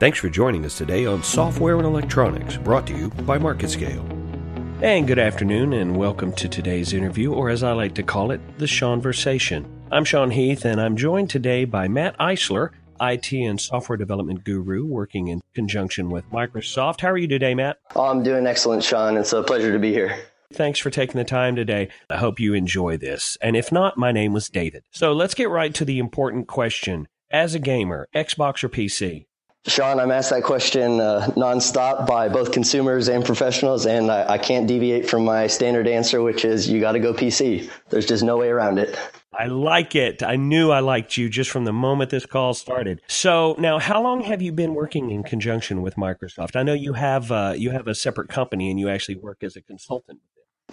Thanks for joining us today on Software and Electronics, brought to you by MarketScale. And good afternoon, and welcome to today's interview, or as I like to call it, the Seanversation. I'm Sean Heath, and I'm joined today by Matt Eisler, IT and software development guru working in conjunction with Microsoft. How are you today, Matt? Oh, I'm doing excellent, Sean. It's a pleasure to be here. Thanks for taking the time today. I hope you enjoy this. And if not, my name was David. So let's get right to the important question. As a gamer, Xbox or PC? Sean, I'm asked that question uh, nonstop by both consumers and professionals, and I, I can't deviate from my standard answer, which is you got to go PC. There's just no way around it. I like it. I knew I liked you just from the moment this call started. So now, how long have you been working in conjunction with Microsoft? I know you have uh, you have a separate company and you actually work as a consultant.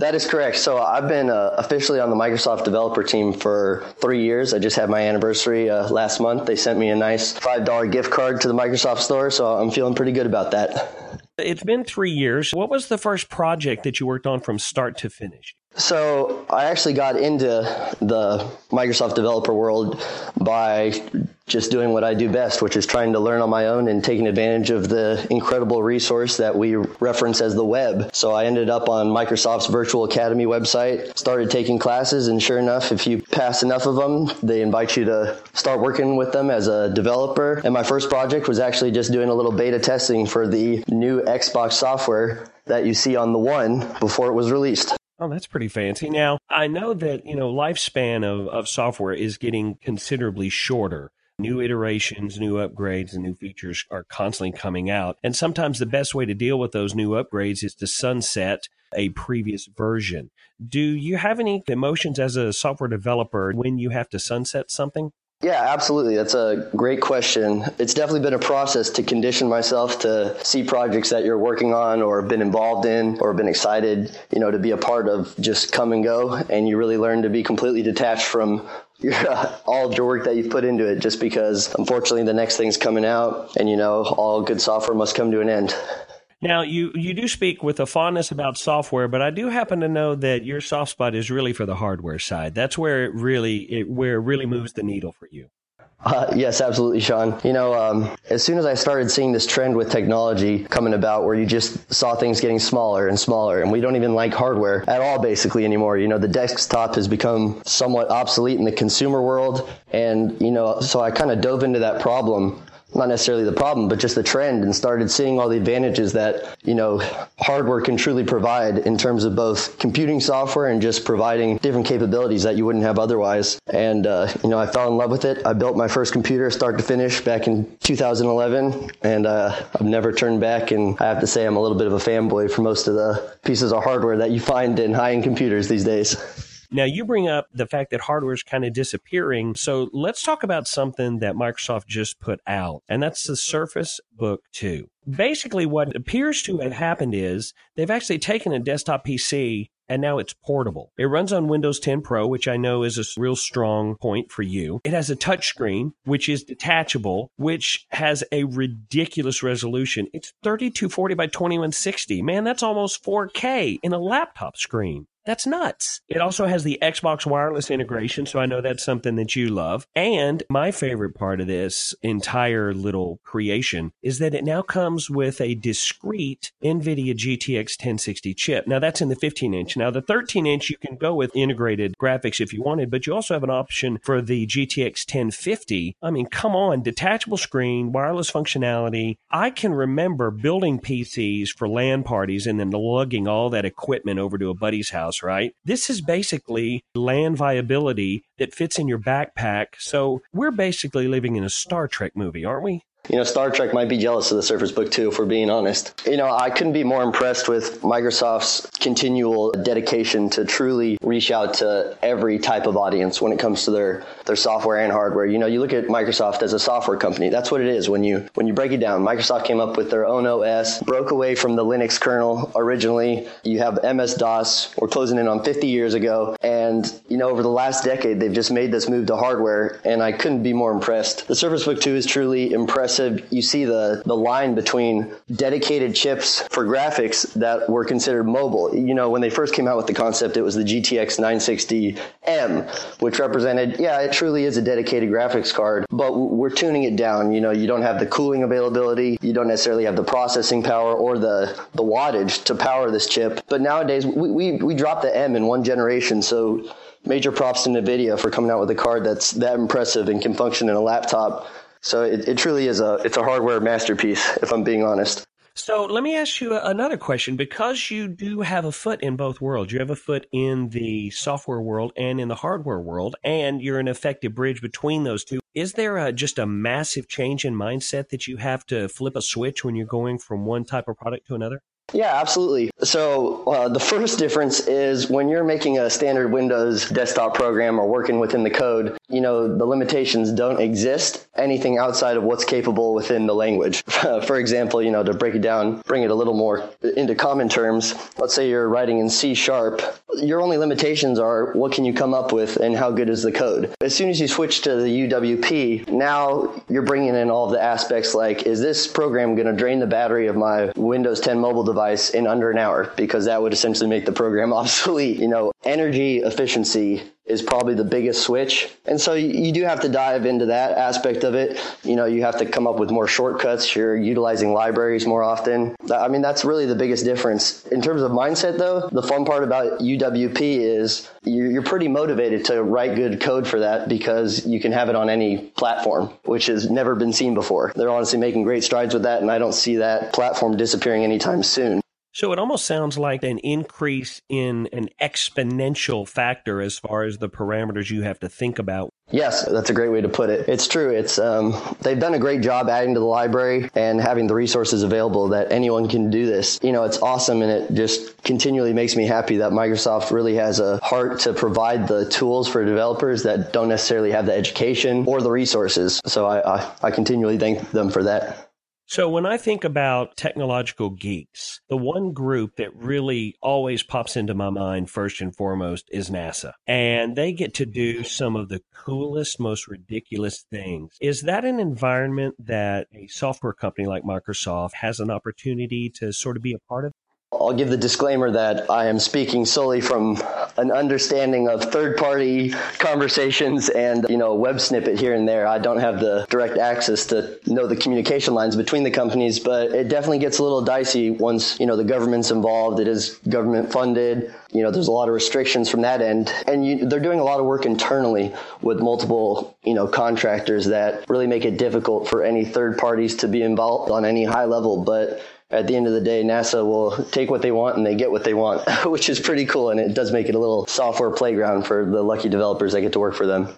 That is correct. So I've been uh, officially on the Microsoft developer team for three years. I just had my anniversary uh, last month. They sent me a nice $5 gift card to the Microsoft store, so I'm feeling pretty good about that. It's been three years. What was the first project that you worked on from start to finish? So I actually got into the Microsoft developer world by just doing what I do best, which is trying to learn on my own and taking advantage of the incredible resource that we reference as the web. So I ended up on Microsoft's Virtual Academy website, started taking classes, and sure enough, if you pass enough of them, they invite you to start working with them as a developer. And my first project was actually just doing a little beta testing for the new Xbox software that you see on the One before it was released. Oh, that's pretty fancy. Now, I know that, you know, lifespan of, of software is getting considerably shorter. New iterations, new upgrades, and new features are constantly coming out. And sometimes the best way to deal with those new upgrades is to sunset a previous version. Do you have any emotions as a software developer when you have to sunset something? Yeah, absolutely. That's a great question. It's definitely been a process to condition myself to see projects that you're working on or been involved in or been excited, you know, to be a part of just come and go. And you really learn to be completely detached from your, uh, all of your work that you've put into it just because unfortunately the next thing's coming out and, you know, all good software must come to an end. Now, you, you do speak with a fondness about software, but I do happen to know that your soft spot is really for the hardware side. That's where it really it, where it really moves the needle for you. Uh, yes, absolutely, Sean. You know, um, as soon as I started seeing this trend with technology coming about where you just saw things getting smaller and smaller, and we don't even like hardware at all basically anymore. You know, the desktop has become somewhat obsolete in the consumer world. And, you know, so I kind of dove into that problem not necessarily the problem, but just the trend and started seeing all the advantages that, you know, hardware can truly provide in terms of both computing software and just providing different capabilities that you wouldn't have otherwise. And, uh, you know, I fell in love with it. I built my first computer start to finish back in 2011 and, uh, I've never turned back. And I have to say I'm a little bit of a fanboy for most of the pieces of hardware that you find in high end computers these days. Now, you bring up the fact that hardware is kind of disappearing. So let's talk about something that Microsoft just put out, and that's the Surface Book 2. Basically, what appears to have happened is they've actually taken a desktop PC and now it's portable. It runs on Windows 10 Pro, which I know is a real strong point for you. It has a touchscreen, which is detachable, which has a ridiculous resolution. It's 3240 by 2160. Man, that's almost 4K in a laptop screen. That's nuts. It also has the Xbox wireless integration, so I know that's something that you love. And my favorite part of this entire little creation is that it now comes with a discrete NVIDIA GTX 1060 chip. Now that's in the 15 inch. Now the 13 inch you can go with integrated graphics if you wanted, but you also have an option for the GTX 1050. I mean, come on, detachable screen, wireless functionality. I can remember building PCs for LAN parties and then lugging all that equipment over to a buddy's house house, right? This is basically LAN viability that fits in your backpack. So we're basically living in a Star Trek movie, aren't we? You know, Star Trek might be jealous of the Surface Book 2, if we're being honest. You know, I couldn't be more impressed with Microsoft's continual dedication to truly reach out to every type of audience when it comes to their, their software and hardware. You know, you look at Microsoft as a software company. That's what it is. When you, when you break it down, Microsoft came up with their own OS, broke away from the Linux kernel originally. You have MS-DOS. We're closing in on 50 years ago. And, you know, over the last decade, they've just made this move to hardware, and I couldn't be more impressed. The Surface Book 2 is truly impressive. You see the, the line between dedicated chips for graphics that were considered mobile. You know, when they first came out with the concept, it was the GTX 960M, which represented, yeah, it truly is a dedicated graphics card, but we're tuning it down. You know, you don't have the cooling availability, you don't necessarily have the processing power or the, the wattage to power this chip. But nowadays, we, we, we dropped the M in one generation, so major props to NVIDIA for coming out with a card that's that impressive and can function in a laptop. So it, it truly is a it's a hardware masterpiece, if I'm being honest. So let me ask you another question. Because you do have a foot in both worlds, you have a foot in the software world and in the hardware world, and you're an effective bridge between those two. Is there a, just a massive change in mindset that you have to flip a switch when you're going from one type of product to another? Yeah, absolutely. So uh, the first difference is when you're making a standard Windows desktop program or working within the code, you know, the limitations don't exist anything outside of what's capable within the language. For example, you know, to break it down, bring it a little more into common terms, let's say you're writing in C sharp, your only limitations are what can you come up with and how good is the code. As soon as you switch to the UWP, now you're bringing in all the aspects like, is this program going to drain the battery of my Windows 10 mobile device in under an hour? Because that would essentially make the program obsolete. You know, energy efficiency is probably the biggest switch. And so you do have to dive into that aspect of it. You know, you have to come up with more shortcuts. You're utilizing libraries more often. I mean, that's really the biggest difference. In terms of mindset, though, the fun part about UWP is you're pretty motivated to write good code for that because you can have it on any platform, which has never been seen before. They're honestly making great strides with that, and I don't see that platform disappearing anytime soon. So it almost sounds like an increase in an exponential factor as far as the parameters you have to think about. Yes, that's a great way to put it. It's true. It's um, they've done a great job adding to the library and having the resources available that anyone can do this. You know, it's awesome, and it just continually makes me happy that Microsoft really has a heart to provide the tools for developers that don't necessarily have the education or the resources. So I, I, I continually thank them for that. So when I think about technological geeks, the one group that really always pops into my mind first and foremost is NASA. And they get to do some of the coolest, most ridiculous things. Is that an environment that a software company like Microsoft has an opportunity to sort of be a part of? I'll give the disclaimer that I am speaking solely from an understanding of third party conversations and, you know, a web snippet here and there. I don't have the direct access to know the communication lines between the companies, but it definitely gets a little dicey once, you know, the government's involved. It is government funded. You know, there's a lot of restrictions from that end. And you, they're doing a lot of work internally with multiple, you know, contractors that really make it difficult for any third parties to be involved on any high level. But at the end of the day, NASA will take what they want and they get what they want, which is pretty cool. And it does make it a little software playground for the lucky developers that get to work for them.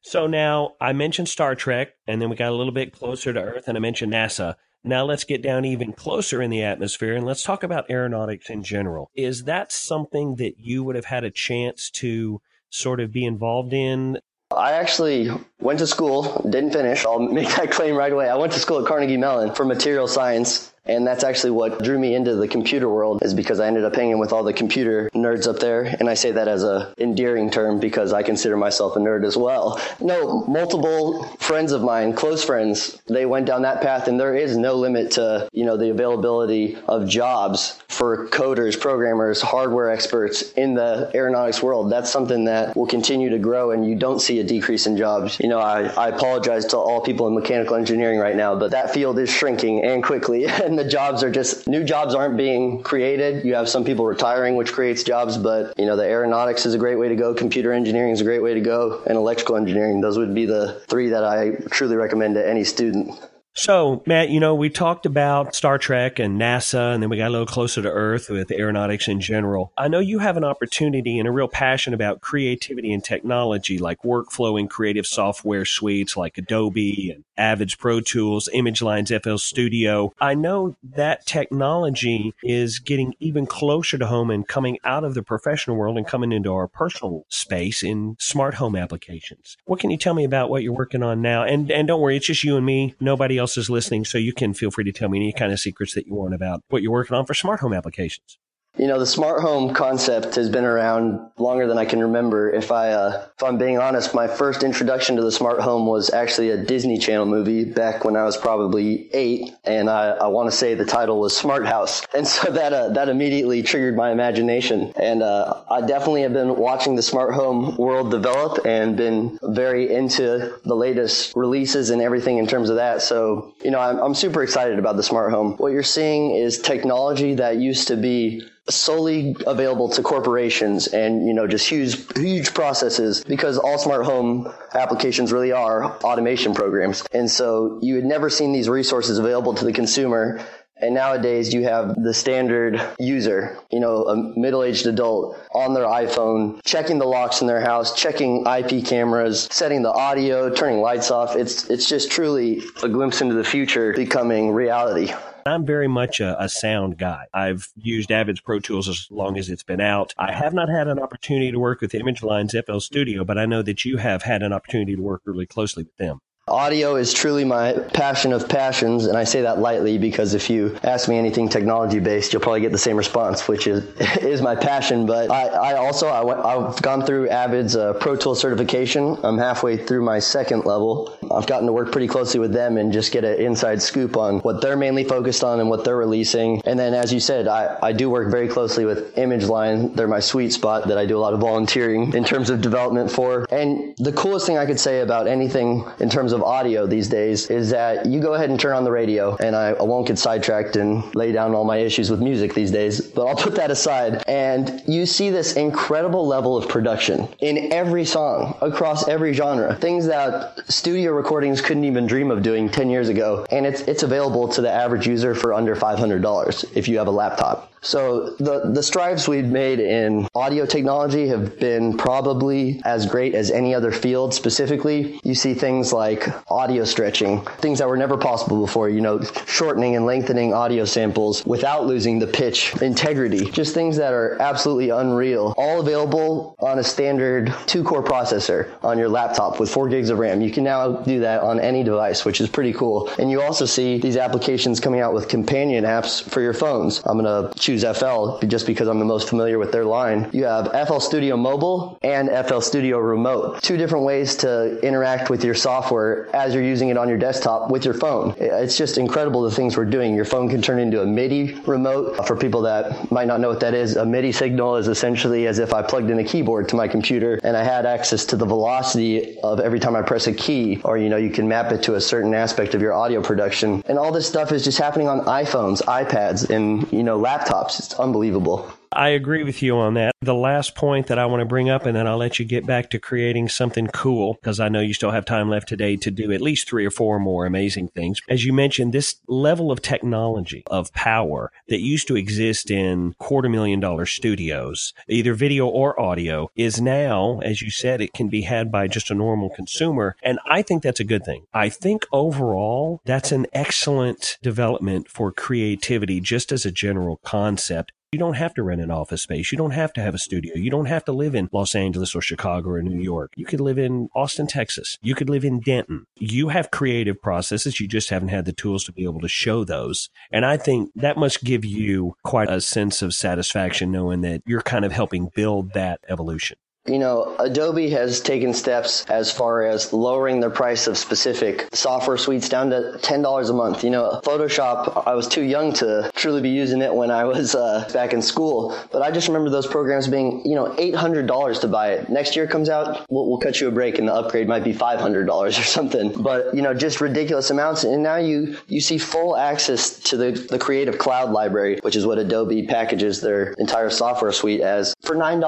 So now I mentioned Star Trek, and then we got a little bit closer to Earth, and I mentioned NASA. Now let's get down even closer in the atmosphere and let's talk about aeronautics in general. Is that something that you would have had a chance to sort of be involved in I actually went to school, didn't finish. I'll make that claim right away. I went to school at Carnegie Mellon for material science and that's actually what drew me into the computer world is because I ended up hanging with all the computer nerds up there. And I say that as a endearing term because I consider myself a nerd as well. No, multiple friends of mine, close friends, they went down that path and there is no limit to, you know, the availability of jobs for coders, programmers, hardware experts in the aeronautics world. That's something that will continue to grow and you don't see a decrease in jobs. You know, I, I apologize to all people in mechanical engineering right now, but that field is shrinking and quickly. And the jobs are just new jobs aren't being created. You have some people retiring, which creates jobs, but you know the aeronautics is a great way to go. Computer engineering is a great way to go, and electrical engineering. Those would be the three that I truly recommend to any student. So, Matt, you know, we talked about Star Trek and NASA, and then we got a little closer to Earth with aeronautics in general. I know you have an opportunity and a real passion about creativity and technology, like workflow and creative software suites like Adobe and Avid's Pro Tools, ImageLine's FL Studio. I know that technology is getting even closer to home and coming out of the professional world and coming into our personal space in smart home applications. What can you tell me about what you're working on now? And and don't worry, it's just you and me. Nobody else is listening, so you can feel free to tell me any kind of secrets that you want about what you're working on for smart home applications. You know, the smart home concept has been around longer than I can remember. If I, uh, if I'm being honest, my first introduction to the smart home was actually a Disney Channel movie back when I was probably eight, and I, I want to say the title was Smart House, and so that uh, that immediately triggered my imagination. And uh, I definitely have been watching the smart home world develop and been very into the latest releases and everything in terms of that. So, you know, I'm, I'm super excited about the smart home. What you're seeing is technology that used to be solely available to corporations and you know just huge huge processes because all smart home applications really are automation programs and so you had never seen these resources available to the consumer and nowadays you have the standard user, you know, a middle-aged adult on their iPhone, checking the locks in their house, checking IP cameras, setting the audio, turning lights off. It's, it's just truly a glimpse into the future becoming reality. I'm very much a, a, sound guy. I've used Avid's Pro Tools as long as it's been out. I have not had an opportunity to work with Image Line's FL Studio, but I know that you have had an opportunity to work really closely with them. Audio is truly my passion of passions, and I say that lightly because if you ask me anything technology based, you'll probably get the same response, which is is my passion. But I, I also I have gone through Avid's uh, Pro Tool certification. I'm halfway through my second level. I've gotten to work pretty closely with them and just get an inside scoop on what they're mainly focused on and what they're releasing. And then, as you said, I, I do work very closely with Image Line. They're my sweet spot that I do a lot of volunteering in terms of development for. And the coolest thing I could say about anything in terms of audio these days is that you go ahead and turn on the radio, and I, I won't get sidetracked and lay down all my issues with music these days, but I'll put that aside. And you see this incredible level of production in every song across every genre, things that studio recordings couldn't even dream of doing 10 years ago. And it's, it's available to the average user for under $500 if you have a laptop. So the, the strides we've made in audio technology have been probably as great as any other field. Specifically, you see things like audio stretching, things that were never possible before, you know, shortening and lengthening audio samples without losing the pitch integrity, just things that are absolutely unreal, all available on a standard two core processor on your laptop with four gigs of RAM. You can now do that on any device, which is pretty cool. And you also see these applications coming out with companion apps for your phones. I'm going to choose FL just because I'm the most familiar with their line. You have FL Studio Mobile and FL Studio Remote. Two different ways to interact with your software as you're using it on your desktop with your phone. It's just incredible the things we're doing. Your phone can turn into a MIDI remote. For people that might not know what that is, a MIDI signal is essentially as if I plugged in a keyboard to my computer and I had access to the velocity of every time I press a key, or you know, you can map it to a certain aspect of your audio production. And all this stuff is just happening on iPhones, iPads, and you know, laptops it's unbelievable. I agree with you on that. The last point that I want to bring up, and then I'll let you get back to creating something cool because I know you still have time left today to do at least three or four more amazing things. As you mentioned, this level of technology, of power that used to exist in quarter million dollar studios, either video or audio, is now, as you said, it can be had by just a normal consumer. And I think that's a good thing. I think overall, that's an excellent development for creativity just as a general concept. You don't have to rent an office space. You don't have to have a studio. You don't have to live in Los Angeles or Chicago or New York. You could live in Austin, Texas. You could live in Denton. You have creative processes. You just haven't had the tools to be able to show those. And I think that must give you quite a sense of satisfaction knowing that you're kind of helping build that evolution you know, Adobe has taken steps as far as lowering the price of specific software suites down to $10 a month. You know, Photoshop, I was too young to truly be using it when I was uh, back in school, but I just remember those programs being, you know, $800 to buy it. Next year comes out, we'll, we'll cut you a break and the upgrade might be $500 or something. But, you know, just ridiculous amounts. And now you, you see full access to the, the Creative Cloud library, which is what Adobe packages their entire software suite as for $9.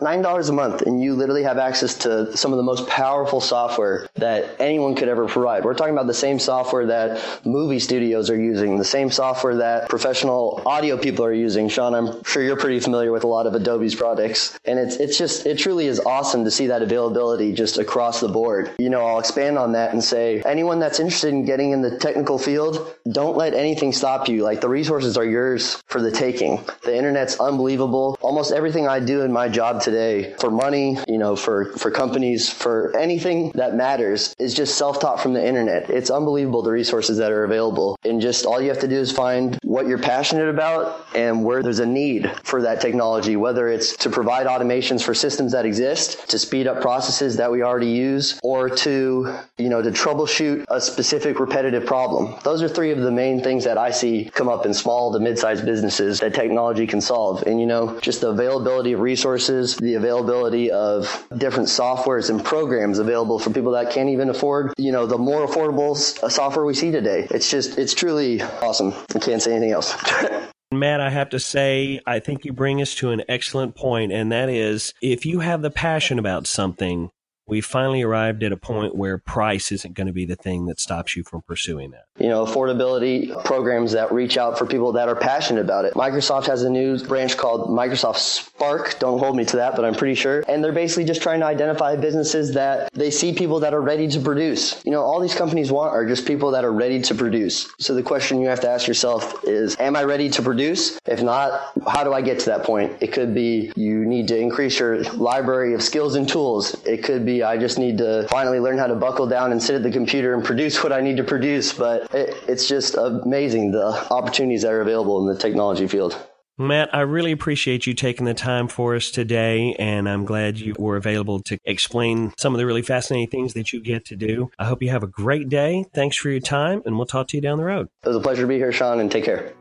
$9 a month month and you literally have access to some of the most powerful software that anyone could ever provide. We're talking about the same software that movie studios are using, the same software that professional audio people are using. Sean, I'm sure you're pretty familiar with a lot of Adobe's products. And it's, it's just, it truly is awesome to see that availability just across the board. You know, I'll expand on that and say anyone that's interested in getting in the technical field, don't let anything stop you. Like the resources are yours for the taking. The internet's unbelievable. Almost everything I do in my job today for money, you know, for, for companies, for anything that matters is just self-taught from the internet. It's unbelievable the resources that are available. And just all you have to do is find what you're passionate about and where there's a need for that technology, whether it's to provide automations for systems that exist, to speed up processes that we already use, or to, you know, to troubleshoot a specific repetitive problem. Those are three of the main things that I see come up in small to mid-sized businesses that technology can solve. And, you know, just the availability of resources, the availability of different softwares and programs available for people that can't even afford, you know, the more affordable uh, software we see today. It's just, it's truly awesome. I can't say anything else. Matt, I have to say, I think you bring us to an excellent point, and that is if you have the passion about something, we finally arrived at a point where price isn't going to be the thing that stops you from pursuing that. You know, affordability programs that reach out for people that are passionate about it. Microsoft has a new branch called Microsoft Spark. Don't hold me to that, but I'm pretty sure. And they're basically just trying to identify businesses that they see people that are ready to produce. You know, all these companies want are just people that are ready to produce. So the question you have to ask yourself is, am I ready to produce? If not, how do I get to that point? It could be you need to increase your library of skills and tools. It could be be I just need to finally learn how to buckle down and sit at the computer and produce what I need to produce. But it, it's just amazing the opportunities that are available in the technology field. Matt, I really appreciate you taking the time for us today, and I'm glad you were available to explain some of the really fascinating things that you get to do. I hope you have a great day. Thanks for your time, and we'll talk to you down the road. It was a pleasure to be here, Sean, and take care.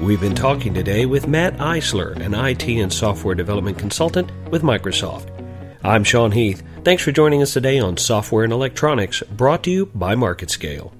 We've been talking today with Matt Eisler, an IT and software development consultant with Microsoft. I'm Sean Heath. Thanks for joining us today on Software and Electronics, brought to you by MarketScale.